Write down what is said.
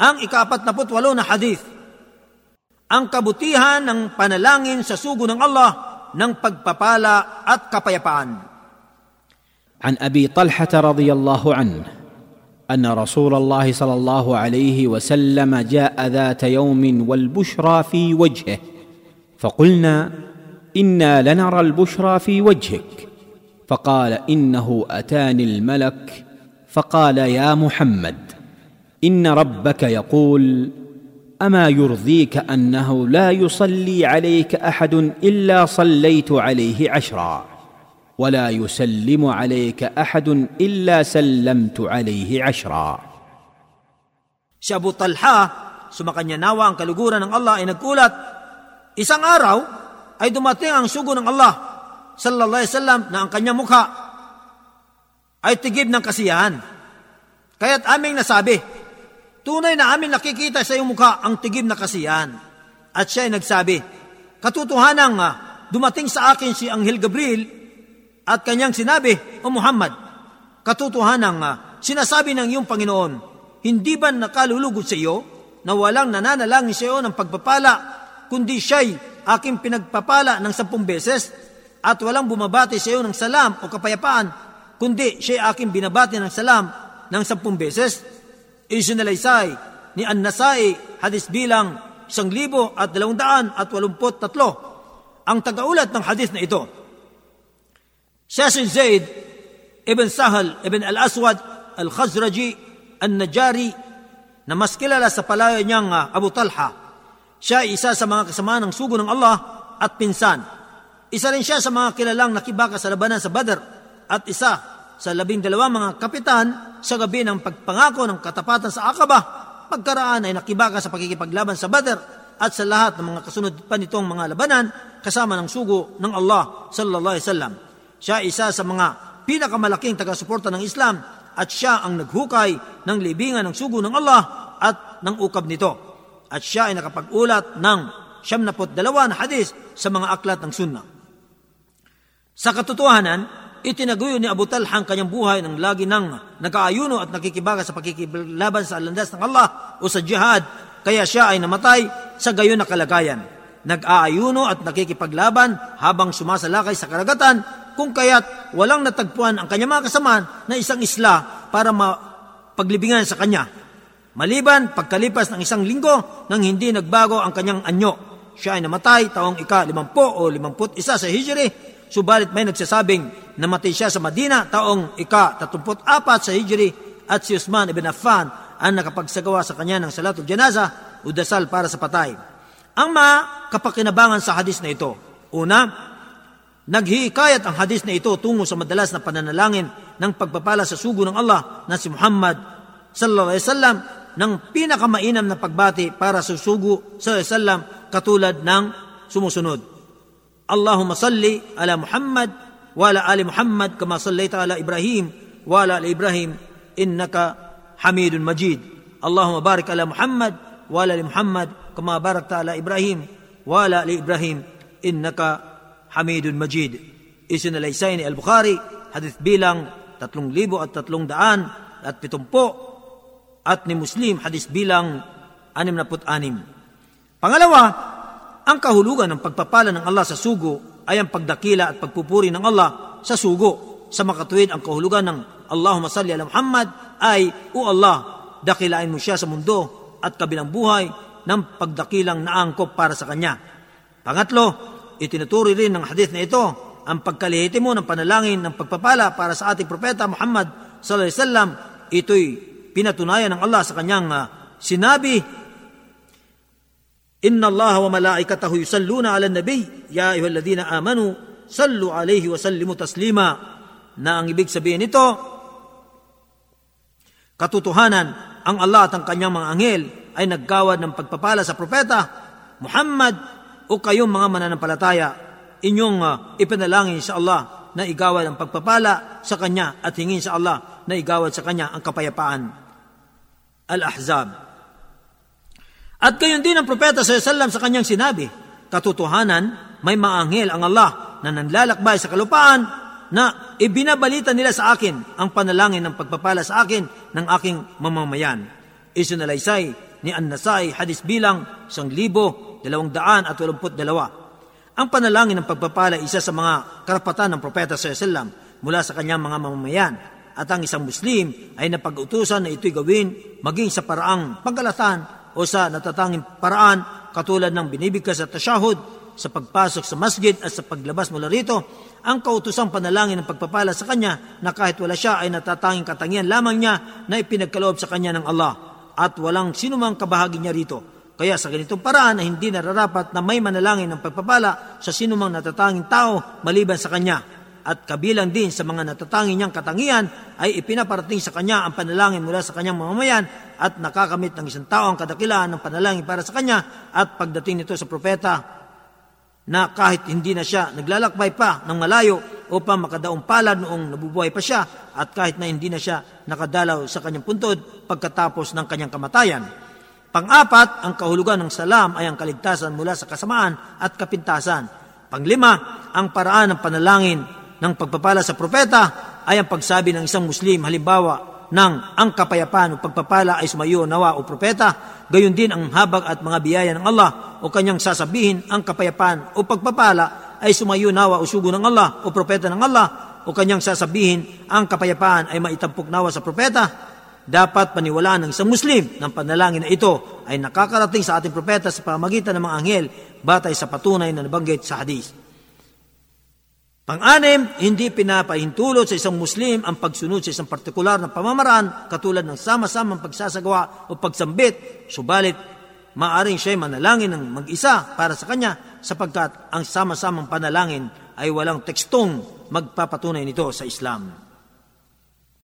Ang ikapat na putwalo na hadith, ang kabutihan ng panalangin sa sugo ng Allah ng pagpapala at kapayapaan. عن ابي طلحه رضي الله عنه ان رسول الله صلى الله عليه وسلم جاء ذات يوم والبشرى في وجهه فقلنا أنا لنرى البشرى في وجهك فقال انه اتاني الملك فقال يا محمد ان ربك يقول اما يرضيك انه لا يصلي عليك احد الا صليت عليه عشرا ولا يسلم عليك احد الا سلمت عليه عشرا Si Abu Talha, sumakanya nawa ang kaluguran ng Allah ay nagkulat, isang araw ay dumating ang sugo ng Allah sallallahu alaihi wasallam na ang kanyang mukha ay tigib ng kasiyahan. Kaya't aming nasabi, tunay na amin nakikita sa iyong mukha ang tigib na kasiyahan. At siya ay nagsabi, katotohanan nga, dumating sa akin si Anghel Gabriel at kanyang sinabi, O Muhammad, katotohanan nga, sinasabi ng iyong Panginoon, hindi ba nakalulugod sa iyo na walang nananalangin sa iyo ng pagpapala, kundi siya'y aking pinagpapala ng sampung beses at walang bumabati sa iyo ng salam o kapayapaan, kundi siya'y aking binabati ng salam ng sampung beses? Isinalaysay ni An-Nasai, hadis bilang isang libo at dalawang daan at walumpot tatlo. Ang tagaulat ng hadis na ito, siya si Zaid ibn Sahal ibn al-Aswad al-Khazraji al-Najari na mas kilala sa palayo niyang uh, Abu Talha. Siya ay isa sa mga kasama ng sugo ng Allah at pinsan. Isa rin siya sa mga kilalang nakibaka sa labanan sa Badr at isa sa labing dalawa mga kapitan sa gabi ng pagpangako ng katapatan sa Aqaba. Pagkaraan ay nakibaka sa pakikipaglaban sa Badr at sa lahat ng mga kasunod pa nitong mga labanan kasama ng sugo ng Allah sallallahu alaihi wasallam. Siya isa sa mga pinakamalaking taga-suporta ng Islam at siya ang naghukay ng libingan ng sugo ng Allah at ng ukab nito. At siya ay nakapag-ulat ng siyam na dalawa na hadis sa mga aklat ng sunnah. Sa katotohanan, itinaguyo ni Abu Talha ang kanyang buhay ng lagi nang nag-aayuno at nakikibaga sa pakikilaban sa alandas ng Allah o sa jihad, kaya siya ay namatay sa gayon na kalagayan. Nag-aayuno at nakikipaglaban habang sumasalakay sa karagatan kung kaya't walang natagpuan ang kanyang mga kasamaan na isang isla para mapaglibingan sa kanya. Maliban, pagkalipas ng isang linggo nang hindi nagbago ang kanyang anyo. Siya ay namatay taong ika-limampu o limamput isa sa Hijri, subalit may nagsasabing namatay siya sa Madina taong ika-tatumput apat sa Hijri at si Usman ibn Affan ang nakapagsagawa sa kanya ng salatul janaza o dasal para sa patay. Ang mga kapakinabangan sa hadis na ito, una, Naghihikayat ang hadis na ito tungo sa madalas na pananalangin ng pagpapala sa sugo ng Allah na si Muhammad sallallahu alaihi wasallam ng pinakamainam na pagbati para sa sugo sallallahu alaihi wasallam katulad ng sumusunod. Wa ala ali Muhammad kama sallaita ala Ibrahim wa ala ali Ibrahim innaka Hamidun Majid. Allahumma barik ala Muhammad wa ala ali Muhammad kama barakta ala Ibrahim wa ala ali Ibrahim innaka Hamidun Majid. Isinalaysay ni Al-Bukhari, hadith bilang tatlong libo at tatlong daan at pitumpo at ni Muslim hadith bilang anim na anim. Pangalawa, ang kahulugan ng pagpapala ng Allah sa sugo ay ang pagdakila at pagpupuri ng Allah sa sugo. Sa makatuwid, ang kahulugan ng Allahumma salli ala Muhammad ay, O Allah, dakilain mo siya sa mundo at kabilang buhay ng pagdakilang naangkop para sa Kanya. Pangatlo, Itinuturi rin ng hadith na ito ang pagkalihiti mo ng panalangin ng pagpapala para sa ating propeta Muhammad sallallahu alaihi wasallam. Ito'y pinatunayan ng Allah sa kanyang uh, sinabi, Inna Allah wa malaikatahu yusalluna ala nabi, ya ayyuhalladhina amanu, sallu alayhi wa sallimu taslima. Na ang ibig sabihin nito, katotohanan, ang Allah at ang kanyang mga anghel ay naggawad ng pagpapala sa propeta Muhammad o kayong mga mananampalataya, inyong uh, ipanalangin sa Allah na igawad ang pagpapala sa Kanya at hingin sa Allah na igawad sa Kanya ang kapayapaan. Al-Ahzab. At gayon din ang propeta sa sallam sa kanyang sinabi, katotohanan, may maanghel ang Allah na nanlalakbay sa kalupaan na ibinabalita nila sa akin ang panalangin ng pagpapala sa akin ng aking mamamayan. Isinalaysay ni An-Nasai hadis bilang 1,282. Ang panalangin ng pagpapala isa sa mga karapatan ng propeta sa Islam mula sa kanyang mga mamamayan at ang isang Muslim ay napag-utusan na ito'y gawin maging sa paraang pagkalatan o sa natatanging paraan katulad ng binibigkas at tasyahud sa pagpasok sa masjid at sa paglabas mula rito, ang kautusang panalangin ng pagpapala sa kanya na kahit wala siya ay natatanging katangian lamang niya na ipinagkaloob sa kanya ng Allah at walang sinumang kabahagi niya rito. Kaya sa ganitong paraan ay hindi nararapat na may manalangin ng pagpapala sa sinumang natatanging tao maliban sa kanya at kabilang din sa mga natatangin niyang katangian ay ipinaparating sa kanya ang panalangin mula sa kanyang mamamayan at nakakamit ng isang tao ang kadakilaan ng panalangin para sa kanya at pagdating nito sa propeta na kahit hindi na siya naglalakbay pa ng malayo upang makadaong palad noong nabubuhay pa siya at kahit na hindi na siya nakadalaw sa kanyang puntod pagkatapos ng kanyang kamatayan. Pang-apat, ang kahulugan ng salam ay ang kaligtasan mula sa kasamaan at kapintasan. Panglima, ang paraan ng panalangin ng pagpapala sa propeta ay ang pagsabi ng isang Muslim halimbawa ng ang kapayapaan o pagpapala ay sumayo nawa o propeta, gayon din ang habag at mga biyaya ng Allah o kanyang sasabihin ang kapayapaan o pagpapala ay sumayo nawa o sugo ng Allah o propeta ng Allah o kanyang sasabihin ang kapayapaan ay maitampok nawa sa propeta, dapat paniwalaan ng isang Muslim ng panalangin na ito ay nakakarating sa ating propeta sa pamagitan ng mga anghel batay sa patunay na nabanggit sa hadith. Pang-anim, hindi pinapahintulot sa isang Muslim ang pagsunod sa isang partikular na pamamaraan katulad ng sama-samang pagsasagawa o pagsambit, subalit maaring siya'y manalangin ng mag-isa para sa kanya sapagkat ang sama-samang panalangin ay walang tekstong magpapatunay nito sa Islam.